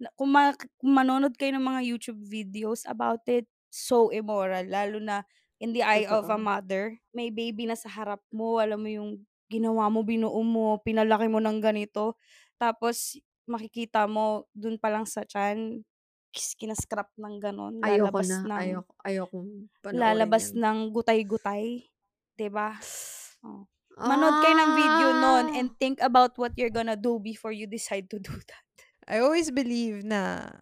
Na- Kung, ma- kung manonood kayo ng mga YouTube videos about it, so immoral. Lalo na in the eye of a Totoo. mother. May baby na sa harap mo, alam mo yung ginawa mo, binuo mo, pinalaki mo ng ganito. Tapos, makikita mo, dun pa lang sa chan, kis- kinascrap ng ganon. Ayoko Lalabas na. ng, Ayoko, ayoko panoorin lalabas yan. ng gutay-gutay. 'Di ba? Oh. Manood kayo ng video nun Ah. and think about what you're gonna do before you decide to do that. I always believe na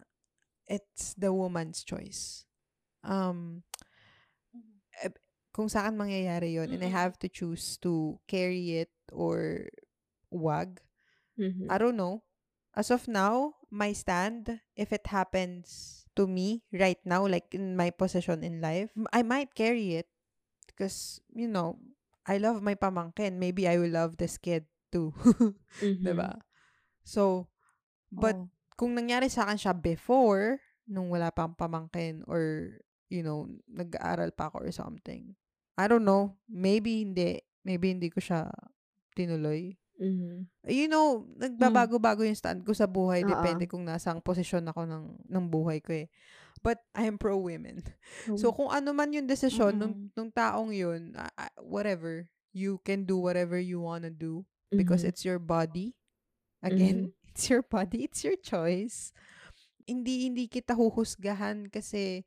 it's the woman's choice. Um, eh, kung saan mangyayari yon and I Mm-mm. have to choose to carry it or wag. Mhm. I don't know. As of now, my stand, if it happens to me right now, like in my position in life, I might carry it because, you know, I love my pamangkin. Maybe I will love this kid too. Mhm. diba? So, but Oh. kung nangyari sa akin siya before, nung wala pang pamangkin or, you know, nag-aaral pa ako or something, I don't know. Maybe hindi. Maybe hindi ko siya tinuloy. Mhm. You know, nagbabago-bago yung stand ko sa buhay. Oo. Depende kung nasang posisyon ako ng, ng buhay ko eh. But I am pro-women. So, kung ano man yung desisyon nung, Mm-mm. nung taong yun, ah, whatever, you can do whatever you wanna do because Mhm. it's your body. Again, it's your body, it's your choice. Hindi hindi kita huhusgahan kasi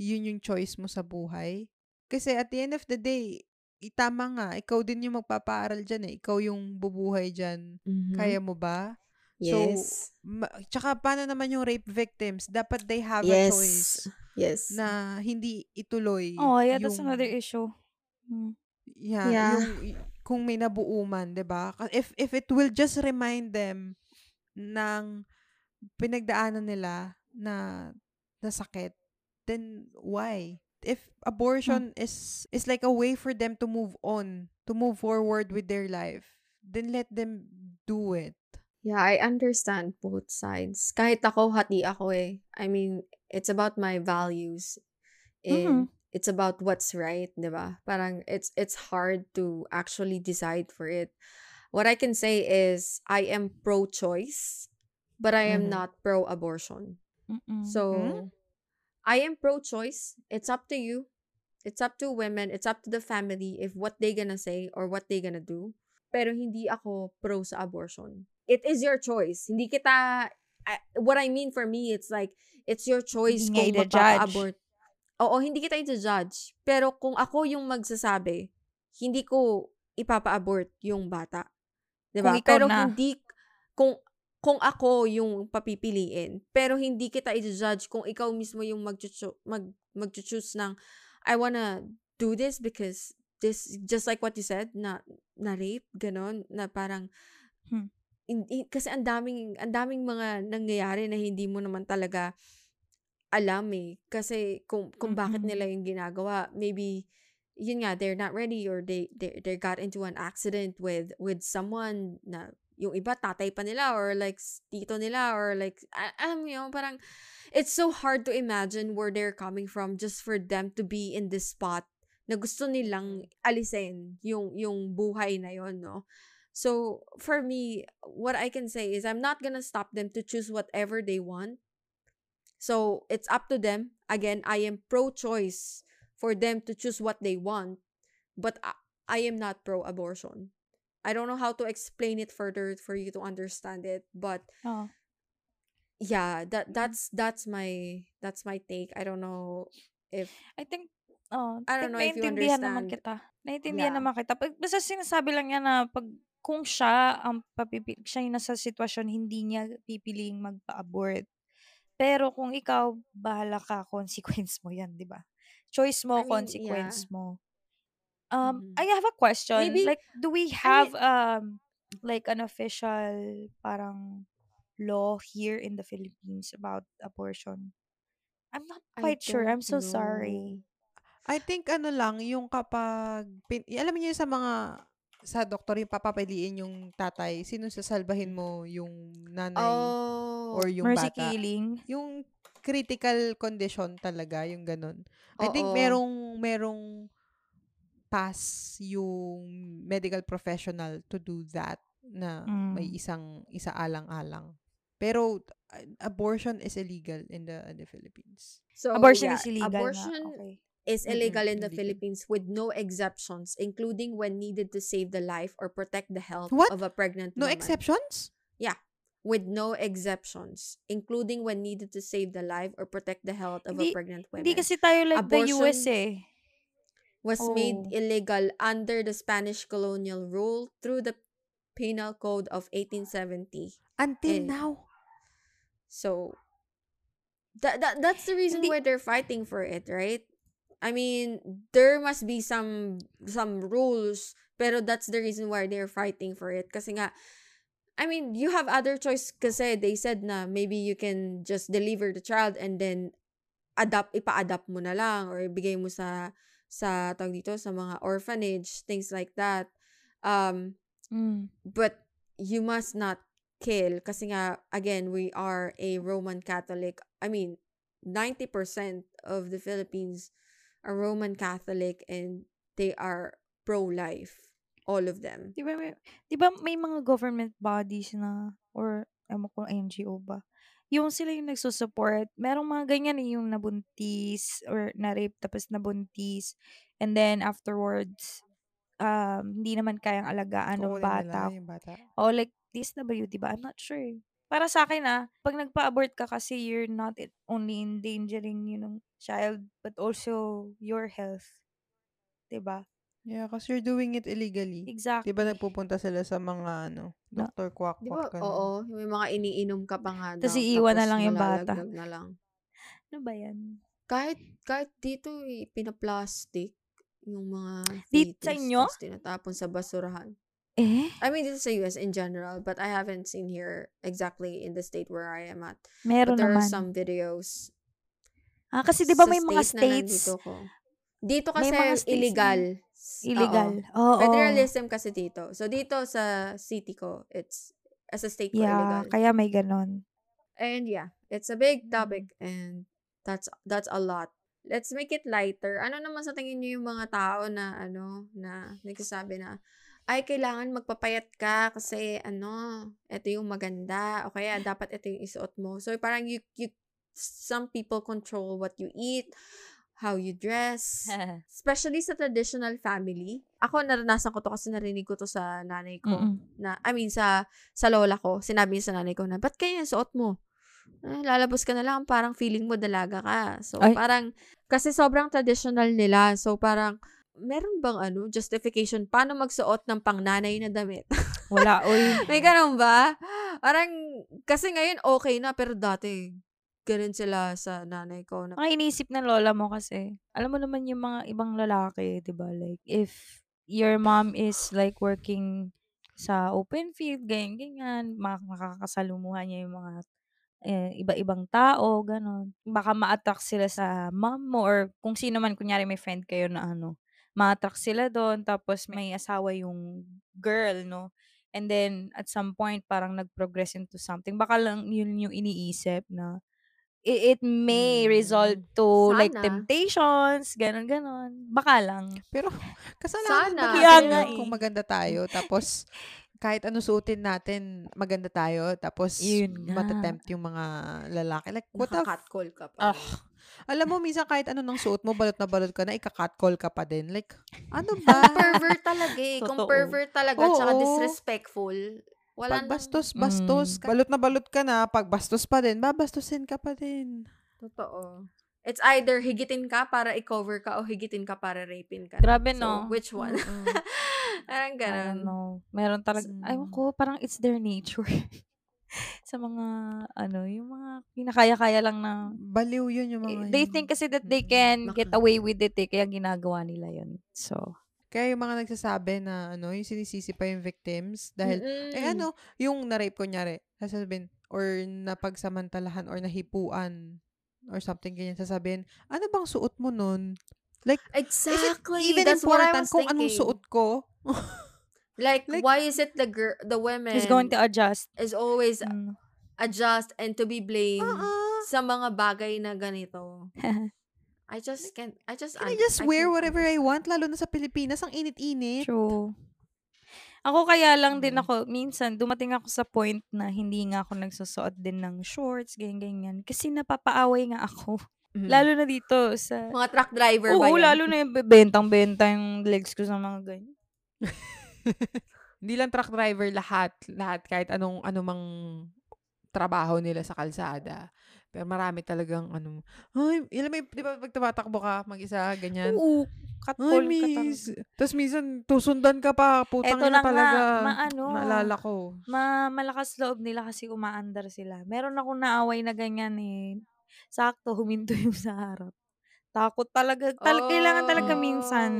yun yung choice mo sa buhay. Kasi at the end of the day, itama nga, ikaw din yung magpapaaral dyan eh. Ikaw yung bubuhay dyan. Mhm. Kaya mo ba? Yes. Ma- tsaka paano naman yung rape victims? Dapat they have a yes. choice Yes. na hindi ituloy Oh, yeah, that's yung- another issue. Mm. Yeah, Yeah. yung y- kung may nabuuman, 'di ba? If if it will just remind them ng pinagdaanan nila na na sakit, then why? If abortion is is like a way for them to move on, to move forward with their life, then let them do it. Yeah, I understand both sides. Kahit ako, hati ako eh. I mean, it's about my values. And Mhm. it's about what's right, 'di ba? Parang it's it's hard to actually decide for it. What I can say is I am pro-choice, but I am Mhm. not pro-abortion. Mm-mm. So Hmm? I am pro-choice. It's up to you. It's up to women. It's up to the family if what they gonna say or what they gonna do. Pero hindi ako pro sa abortion. It is your choice. Hindi kita I- what I mean for me it's like it's your choice Hindi kung magpapa-abort. Oo, hindi kita i-judge. Pero kung ako yung magsasabi, hindi ko ipapa-abort yung bata. 'Di ba? Kung ikaw Pero na. hindi kung kung ako yung papipiliin, pero hindi kita i-judge kung ikaw mismo yung magchuchu, mag magchuchoose ng I wanna do this because this just like what you said na na rape ganon na parang Hmm. in- i- kasi ang daming ang daming mga nangyayari na hindi mo naman talaga alam eh. Kasi kung kung bakit nila yung ginagawa maybe yun nga they're not ready or they they, they got into an accident with with someone na yung iba tatay pa nila or like tito nila or like alam mo yun parang it's so hard to imagine where they're coming from just for them to be in this spot na gusto nilang alisin yung yung buhay na yon no? So for me what I can say is I'm not gonna stop them to choose whatever they want. So it's up to them. Again I am pro-choice for them to choose what they want but I, I am not pro-abortion I don't know how to explain it further for you to understand it but Oo. yeah that that's that's my that's my take i don't know if I think, oh, I don't know if you naiintindihan naman understand. kita. Naiintindihan Yeah. naman kita. Pag, basta sinasabi lang niya na pag, kung siya ang papipili, siya yung nasa sitwasyon, hindi niya pipiling magpa-abort. Pero kung ikaw, bahala ka, consequence mo yan, di ba? Choice mo, I mean, consequence yeah. mo. Um, Mhm. I have a question. Maybe- like, do we have, um, like, an official, parang, law here in the Philippines about abortion? I'm not I quite sure. I'm so sorry. know. I think ano lang, yung kapag, pin, alam niyo sa mga, sa doktor, yung papapiliin yung tatay, sino sasalbahin mo, yung nanay oh or yung Mercy bata. killing. Yung critical condition talaga, yung ganun. I think Oo. merong, merong pass yung medical professional to do that na may Mm. isang isa alang-alang. Pero uh, abortion is illegal in the in the Philippines. so Abortion yeah, is illegal abortion na. Okay. is illegal in the illegal. philippines with no exceptions including when needed to save the life or protect the health What? of a pregnant No woman exceptions? with no exceptions including when needed to save the life or protect the health of Hindi- a pregnant woman Hindi kasi tayo like the US Abortion- eh. Was made Oh. illegal under the Spanish colonial rule through the Penal Code of 1870. Until And- now. So that, that that's the reason Hindi- why they're fighting for it, right? I mean, there must be some some rules, pero that's the reason why they're fighting for it. Kasi nga, I mean, you have other choice kasi they said na maybe you can just deliver the child and then adapt ipa-adapt mo na lang or ibigay mo sa sa tawag dito sa mga orphanage, things like that. Um Mm. but you must not kill kasi nga again we are a Roman Catholic I mean 90% of the Philippines are Roman Catholic and they are pro-life all of them Di ba, may, di ba may mga government bodies na, or ewan ko NGO ba, yung sila yung nagsusupport. Merong mga ganyan eh, yung nabuntis or na-rape tapos nabuntis. And then afterwards, um, hindi naman kayang alagaan ng bata. yung bata. O like DSWD ba? I'm not sure. Para sa akin ah, pag nagpa-abort ka kasi you're not it- only endangering yung child but also your health. 'Di ba? Yeah, because you're doing it illegally. Exactly. Di ba nagpupunta sila sa mga ano, Dr. Quack di ba oo may mga iniinom ka pa nga Tas daw, iiwan na tapos lang yung bata. malalaglag na lang Ano ba yan? kahit kahit dito eh, pinaplastic yung mga Dito sa fetus, inyo? tapos tinatapon sa basurahan Eh? I mean, this is sa US in general, but I haven't seen here exactly in the state where I am at. Meron But there naman. are some videos ah, kasi di ba sa may mga state na states, nandito ko. Dito May kasi illegal. Illegal. Oo. Oo. Federalism kasi dito. So dito sa city ko, it's as a state ko Yeah, illegal. kaya may ganon. And yeah, it's a big Mm. topic and that's that's a lot. let's make it lighter. Ano naman sa tingin niyo yung mga tao na ano, na nagsasabi na, ay, kailangan magpapayat ka kasi ano, ito yung maganda. O kaya, dapat ito yung isuot mo. So, parang you, you, some people control what you eat, how you dress, especially sa traditional family. Ako, naranasan ko to kasi narinig ko to sa nanay ko. Mm-mm. Na, I mean, sa, sa lola ko. Sinabi niya sa nanay ko na, ba't kaya yung suot mo? Eh, lalabas ka na lang, parang feeling mo dalaga ka. So, Ay. parang, kasi sobrang traditional nila. So, parang, meron bang ano, justification paano magsuot ng pangnanay na damit? Wala, oy. May ganun ba? Parang, kasi ngayon okay na, pero dati, ganun sila sa nanay ko. Na, Ang inisip ng lola mo kasi, alam mo naman yung mga ibang lalaki, 'di ba? Like if your mom is like working sa open field, ganyan ganyan, mak- makakasalumuhan niya yung mga eh, iba-ibang tao, ganon. Baka ma-attract sila sa mom mo or kung sino man, kunyari may friend kayo na ano, ma-attract sila doon, tapos may asawa yung girl, no? And then, at some point, parang nag-progress into something. Baka lang yun yung iniisip na it, it may Mm. result to like Sana. temptations, ganon ganon. Baka lang. Pero, kasalanan Sana. Kaya natin nga eh. kung maganda tayo, tapos, kahit ano suotin natin, maganda tayo, tapos, Yun nga. matatempt yung mga lalaki. Like, what the f- Nakaka-call ka pa. Ah, Alam mo, minsan kahit ano nang suot mo, balot na balot ka na, ika-catcall ka pa din. Like, ano ba? pervert talaga eh. Kung pervert talaga, tsaka Oo. disrespectful, wala Pag nang- bastos, bastos. Mm. Balot na balot ka na, pag bastos pa din, babastusin ka pa din. Totoo. It's either higitin ka para i-cover ka o higitin ka para rapin ka. Grabe, So, no? which one? Mm. Parang I ganun. don't know. Meron talaga, Mm. aywan ko, parang it's their nature. sa mga, ano, yung mga kinakaya-kaya lang na, Baliw yun yung mga they yun. think kasi that they Mm. can get away with it eh, kaya ginagawa nila yun. So, Kaya yung mga nagsasabi na, ano, yung sinisisi pa yung victims, dahil, Mm-mm. eh ano, yung na-rape kunyari, sasabihin, or napagsamantalahan, or nahipuan, or something ganyan, sasabihin, ano bang suot mo nun? Like, Exactly. even That's what I important was kung anong thinking. suot ko. Like, Like- why is it the girl, the women is going to adjust. is always Mm. adjust and to be blamed Ah, sa mga bagay na ganito? I just can't, I just, Can I just wear can't whatever I want? Lalo na sa Pilipinas, ang init-init. True. Ako kaya lang din Mm. ako, minsan, dumating ako sa point na hindi nga ako nagsusuot din ng shorts, ganyan-ganyan. Kasi napapaaway nga ako. Mhm. Lalo na dito sa... Mga truck driver Oo, ba yan? lalo na yung bentang-benta yung legs ko sa mga ganyan. Hindi lang truck driver lahat, lahat kahit anong anumang trabaho nila sa kalsada. Pero marami talagang ano, ay, ilan may, di ba pag tumatakbo ka mag-isa, ganyan. Oo, Ay, catcall ka miss. talaga. Tapos minsan, tusundan ka pa. Putang Eto na nga, talaga. maano. Naalala ko. Ma malakas loob nila kasi umaandar sila. Meron akong naaway na ganyan eh. Sakto, huminto yung sa harap. Takot talaga. Tal- Kailangan talaga Oh. minsan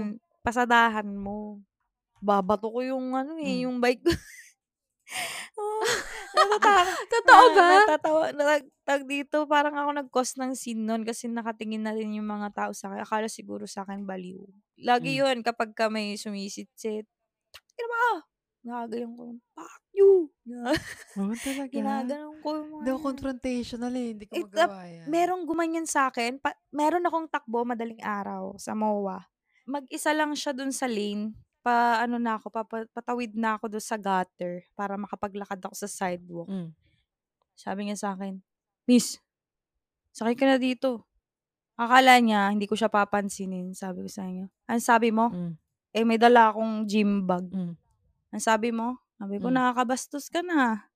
pasadahan mo. Babato ko yung ano eh, yung bike ko. oh, natatawa. Totoo na- ba? Natatawa. Nag, tag dito, parang ako nag-cause ng scene nun kasi nakatingin na rin yung mga tao sa akin. Akala siguro sa akin baliw. Lagi Mm. yun kapag ka may sumisit-sit. Takina ba? Gagayon ko. Fuck you! Oo, talaga. Ginaganon ko yung mga Daw confrontational eh. Hindi ko Eh, magawa yan. Merong gumanyan sa akin. Pa, meron akong takbo madaling araw sa MOA. Mag-isa lang siya dun sa lane. Pa ano na ako, pa, pa- patawid na ako dun sa gutter para makapaglakad ako sa sidewalk. Mm. Sabi niya sa akin, Miss, sakay ka na dito. Akala niya, hindi ko siya papansinin. Sabi ko sa kanya, ano sabi mo? Mm. Eh, may dala akong gym bag. Mm. Ang sabi mo? Sabi ko, Mm. nakakabastos ka na.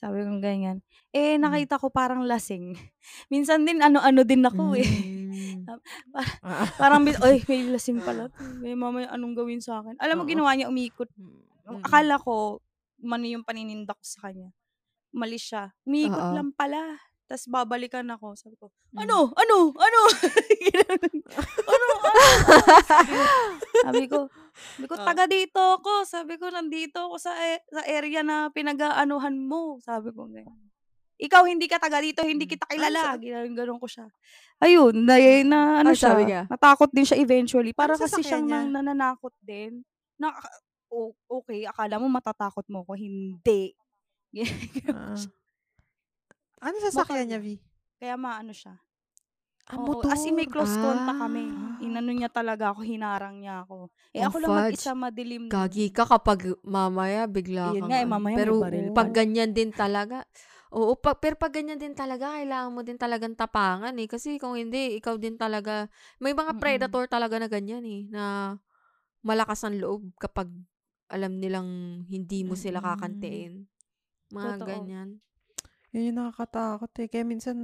Sabi ko ganyan. Eh, Mm. nakita ko parang lasing. Minsan din, ano-ano din ako eh. Mm. Par- Parang, bin- oy, may lasing pala. May mamaya anong gawin sa akin. Alam mo, Oo. ginawa niya, umikot. Mm. Akala ko, mano yung panininda ko sa kanya. Umalis siya. Umikot Oo. lang pala. Tapos babalikan ako. Sabi ko, ano? Ano? Ano? Ginanon. ano? Ano? Sabi ko, sabi ko, Oh. taga dito ako. Sabi ko, nandito ako sa, e- sa area na pinag-aanuhan mo. Sabi ko, ganyan. Ikaw, hindi ka taga dito, hindi Mm. kita Ano kilala. Ginanon ganon ko siya. Ayun, na, na ano Ano sabi siya, niya? natakot din siya eventually. Para Ano kasi sasakyan siyang niya? nang nananakot din. Na, o- okay, akala mo matatakot mo ko. Hindi. Ah. Ano sasakyan niya, V? Kaya maano siya. Ah, Oo, as in may close contact kami. Ah. Inano niya talaga ako, hinarang niya ako. Eh Oh, ako lang mag-isa madilim. Gagi ka kapag mamaya bigla Yun kang nga eh, mamaya may Pero baril pag pa. ganyan din talaga, oo, pag, pero pag ganyan din talaga, kailangan mo din talagang tapangan eh. Kasi kung hindi, ikaw din talaga, may mga Mm-mm. predator talaga na ganyan eh, na malakas ang loob kapag alam nilang hindi mo sila kakantiin. Mga Totoo. ganyan. Yun yung nakakatakot eh. Kaya minsan,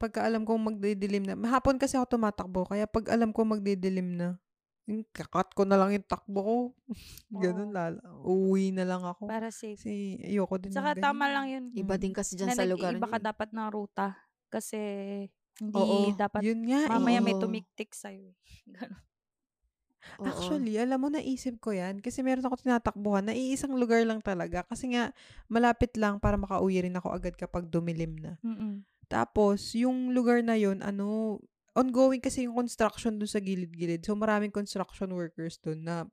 pagka alam kong magdidilim na, hapon kasi ako tumatakbo, kaya pag alam ko magdidilim na, yung kakat ko na lang yung takbo ko. Ganun Oo. lala. Uwi na lang ako. Para safe. Kasi ayoko din Saka tama lang yun. Iba din kasi dyan na sa lugar nag-iiba ka niyo. eh. dapat ng ruta. Kasi hindi Oo, dapat Yun nga mamaya may Oo. tumiktik sa'yo. eh. Ganun. Oo. Actually, alam mo, naisip ko yan. Kasi meron ako tinatakbuhan na iisang lugar lang talaga. Kasi nga, malapit lang para makauwi rin ako agad kapag dumilim na. Mm-mm. Tapos, yung lugar na yun, ano, ongoing kasi yung construction dun sa gilid-gilid. So, maraming construction workers dun na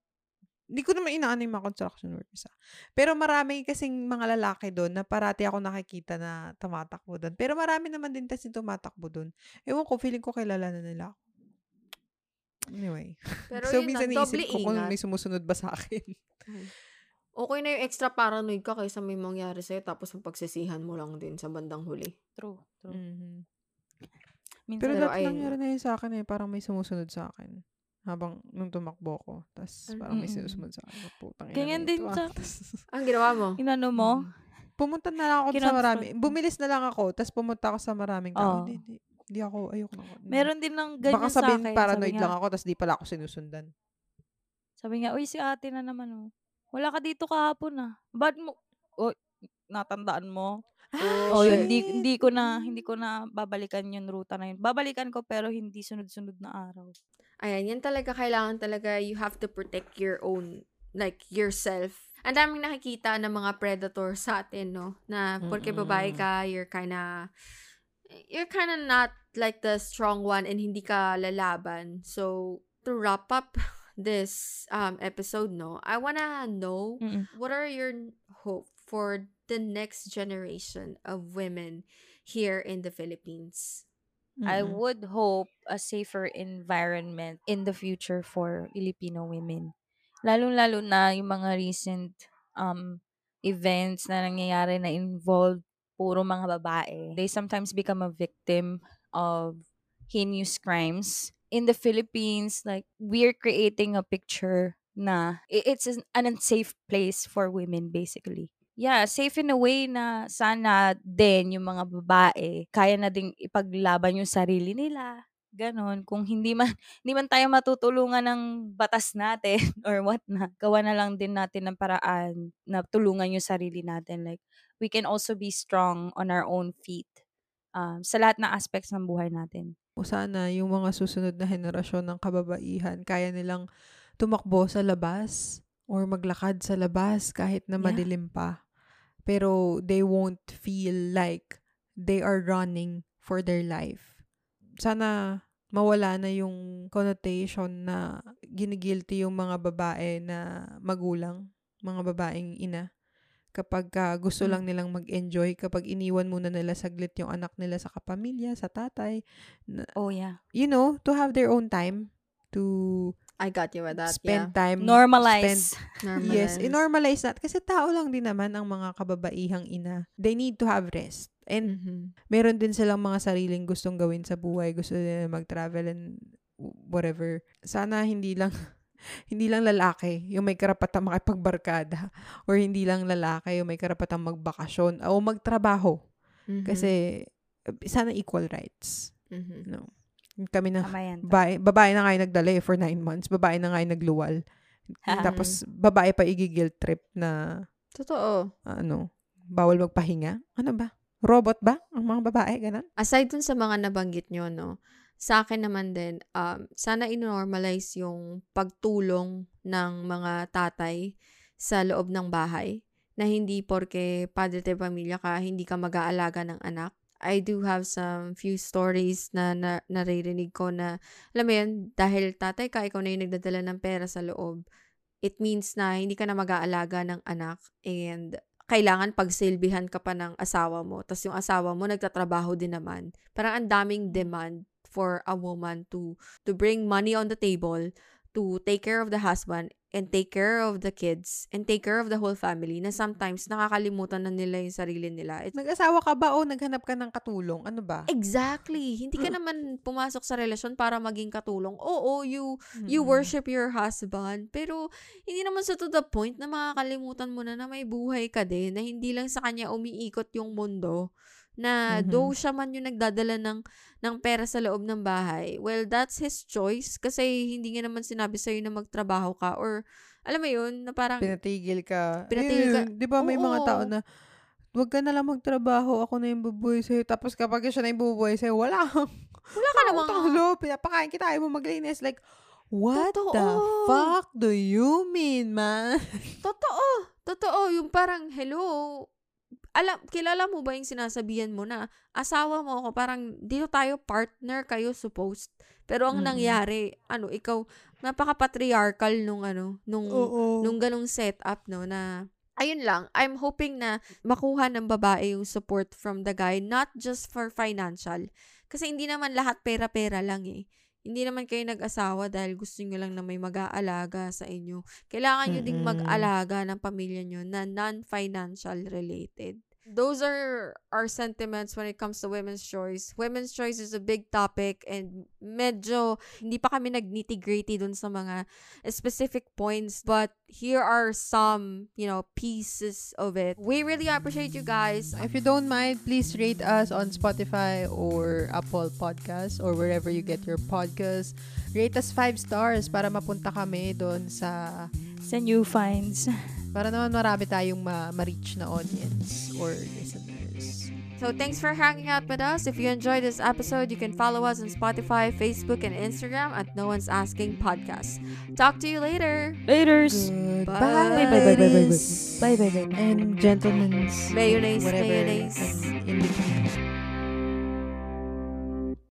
hindi ko naman inaano yung mga construction workers. ah. Pero marami kasing mga lalaki doon na parati ako nakikita na tumatakbo doon. Pero marami naman din kasi tumatakbo doon. Ewan ko, feeling ko kilala na nila ako. Anyway. Pero so, yun minsan doble naisip ko kung may sumusunod ba sa akin. Okay na yung extra paranoid ka kaysa may mangyari sa'yo tapos ang pagsisihan mo lang din sa bandang huli. True. True. Mhm. Minsan, Pero Pero dati nangyari na yun sa akin eh. Parang may sumusunod sa akin. Habang nung tumakbo ko. Tapos parang may Mm-mm. sinusunod sa akin. Putang ina Ganyan na din ah. sa Tas, Ang ginawa mo? inano mo, pumunta na lang ako sa marami. Bumilis na lang ako. Tapos pumunta ako sa maraming tao. Hindi, hindi. Ako, ayoko na ako. meron din ng ganyan Baka sa sabihin akin. paranoid sabi nga, lang ako. Tapos di pala ako sinusundan. Sabi nga, uy, si ate na naman, oh. Wala ka dito kahapon, ah. Ba't mo, oh, natandaan mo? Oh, Oh, hindi, hindi ko na, hindi ko na babalikan yung ruta na yun. Babalikan ko, pero hindi sunod-sunod na araw. Ayan, yan talaga, kailangan talaga, you have to protect your own, like, yourself. Ang daming nakikita ng mga predator sa atin, no? Na, porque babae ka, you're kinda, you're kinda not like the strong one and hindi ka lalaban. So, to wrap up this um episode, no? I wanna know, Mm-mm. what are your hope for the next generation of women here in the Philippines? I Mm-mm. would hope a safer environment in the future for Filipino women. Lalong-lalo na yung mga recent um, events na nangyayari na involved puro mga babae. They sometimes become a victim of heinous crimes. In the Philippines, like, we're creating a picture na it's an unsafe place for women, basically. Yeah, safe in a way na sana din yung mga babae kaya na ding ipaglaban yung sarili nila. Ganon. Kung hindi man, hindi man tayo matutulungan ng batas natin or what na, gawa na lang din natin ng paraan na tulungan yung sarili natin. Like, we can also be strong on our own feet um, sa lahat na aspects ng buhay natin. O sana yung mga susunod na henerasyon ng kababaihan, kaya nilang tumakbo sa labas or maglakad sa labas kahit na Yeah. madilim pa. Pero they won't feel like they are running for their life. Sana mawala na yung connotation na ginigilty yung mga babae na magulang, mga babaeng ina. Kapag ka gusto Mm. lang nilang mag-enjoy, kapag iniwan muna nila saglit yung anak nila sa kapamilya, sa tatay, na, Oh, yeah. you know, to have their own time to I got you with that, spend time. Normalize. spend- yeah. yes, i-normalize that. Kasi tao lang din naman ang mga kababaihang ina. They need to have rest. And Mhm. meron din silang mga sariling gustong gawin sa buhay. Gusto nila mag-travel and whatever. Sana hindi lang hindi lang lalaki yung may karapatang makipagbarkada or hindi lang lalaki yung may karapatang magbakasyon o magtrabaho. Mhm. Kasi eh, sana equal rights. Mhm. No. Kami na babae, babae na nga yung nagdala eh for nine months. Babae na nga yung nagluwal. Tapos, babae pa igigil trip na, Totoo. ano, bawal magpahinga. Ano ba? Robot ba? Ang mga babae, ganun? Aside dun sa mga nabanggit nyo, no, sa akin naman din, um, sana in-normalize yung pagtulong ng mga tatay sa loob ng bahay na hindi porke padre de pamilya ka, hindi ka mag-aalaga ng anak. I do have some few stories na, na naririnig ko na, alam mo yun, dahil tatay ka, ikaw na yung nagdadala ng pera sa loob, it means na hindi ka na mag-aalaga ng anak and kailangan pagsilbihan ka pa ng asawa mo. Tapos yung asawa mo nagtatrabaho din naman. Parang ang daming demand for a woman to to bring money on the table, to take care of the husband, and take care of the kids, and take care of the whole family na sometimes nakakalimutan na nila yung sarili nila. It's Nag-asawa ka ba o naghanap ka ng katulong? Ano ba? Exactly. Hindi ka naman pumasok sa relasyon para maging katulong. Oo, you you worship your husband, pero hindi naman sa to the point na makakalimutan mo na na may buhay ka din, na hindi lang sa kanya umiikot yung mundo, na Mhm. though siya man yung nagdadala ng, ng pera sa loob ng bahay, well, that's his choice kasi hindi nga naman sinabi sa'yo na magtrabaho ka or, alam mo yun, na parang, Pinatigil ka. Pinatigil ka. Ayun, Di ba may mga Oo. tao na Huwag ka na lang magtrabaho, ako na yung bubuhay sa'yo. Tapos kapag siya na yung bubuhay sa'yo, wala wala ka namang, loob. Pinapakain kita, ayaw mo maglinis. Like, what the Totoo. fuck do you mean, man? Totoo. Totoo. Yung parang, hello, alam, kilala mo ba yung sinasabihan mo na asawa mo ako, parang dito tayo partner kayo supposed. Pero ang Mm-mm. nangyari, ano, ikaw, napaka-patriarchal nung ano, nung, Oo. nung ganong setup, no, na, ayun lang, I'm hoping na makuha ng babae yung support from the guy, not just for financial. Kasi hindi naman lahat pera-pera lang eh. Hindi naman kayo nag-asawa dahil gusto nyo lang na may mag-aalaga sa inyo. Kailangan nyo ding Mm-mm. mag-alaga ng pamilya nyo na non-financial related. Those are our sentiments when it comes to women's choice. Women's choice is a big topic and medyo hindi pa kami nag-nitty-gritty dun sa mga specific points but here are some, you know, pieces of it. We really appreciate you guys. If you don't mind, please rate us on Spotify or Apple Podcasts or wherever you get your podcasts. Rate us five stars para mapunta kami doon sa Sa new finds. para naman marami tayong ma- ma-reach na audience or listeners. So thanks for hanging out with us. If you enjoyed this episode, you can follow us on Spotify, Facebook, and Instagram at No One's Asking Podcast. Talk to you later. Laters! Bye. Bye, bye, bye, bye, bye, ladies Bye, bye, bye. And gentlemen's Mayonnaise, whatever mayonnaise. in between.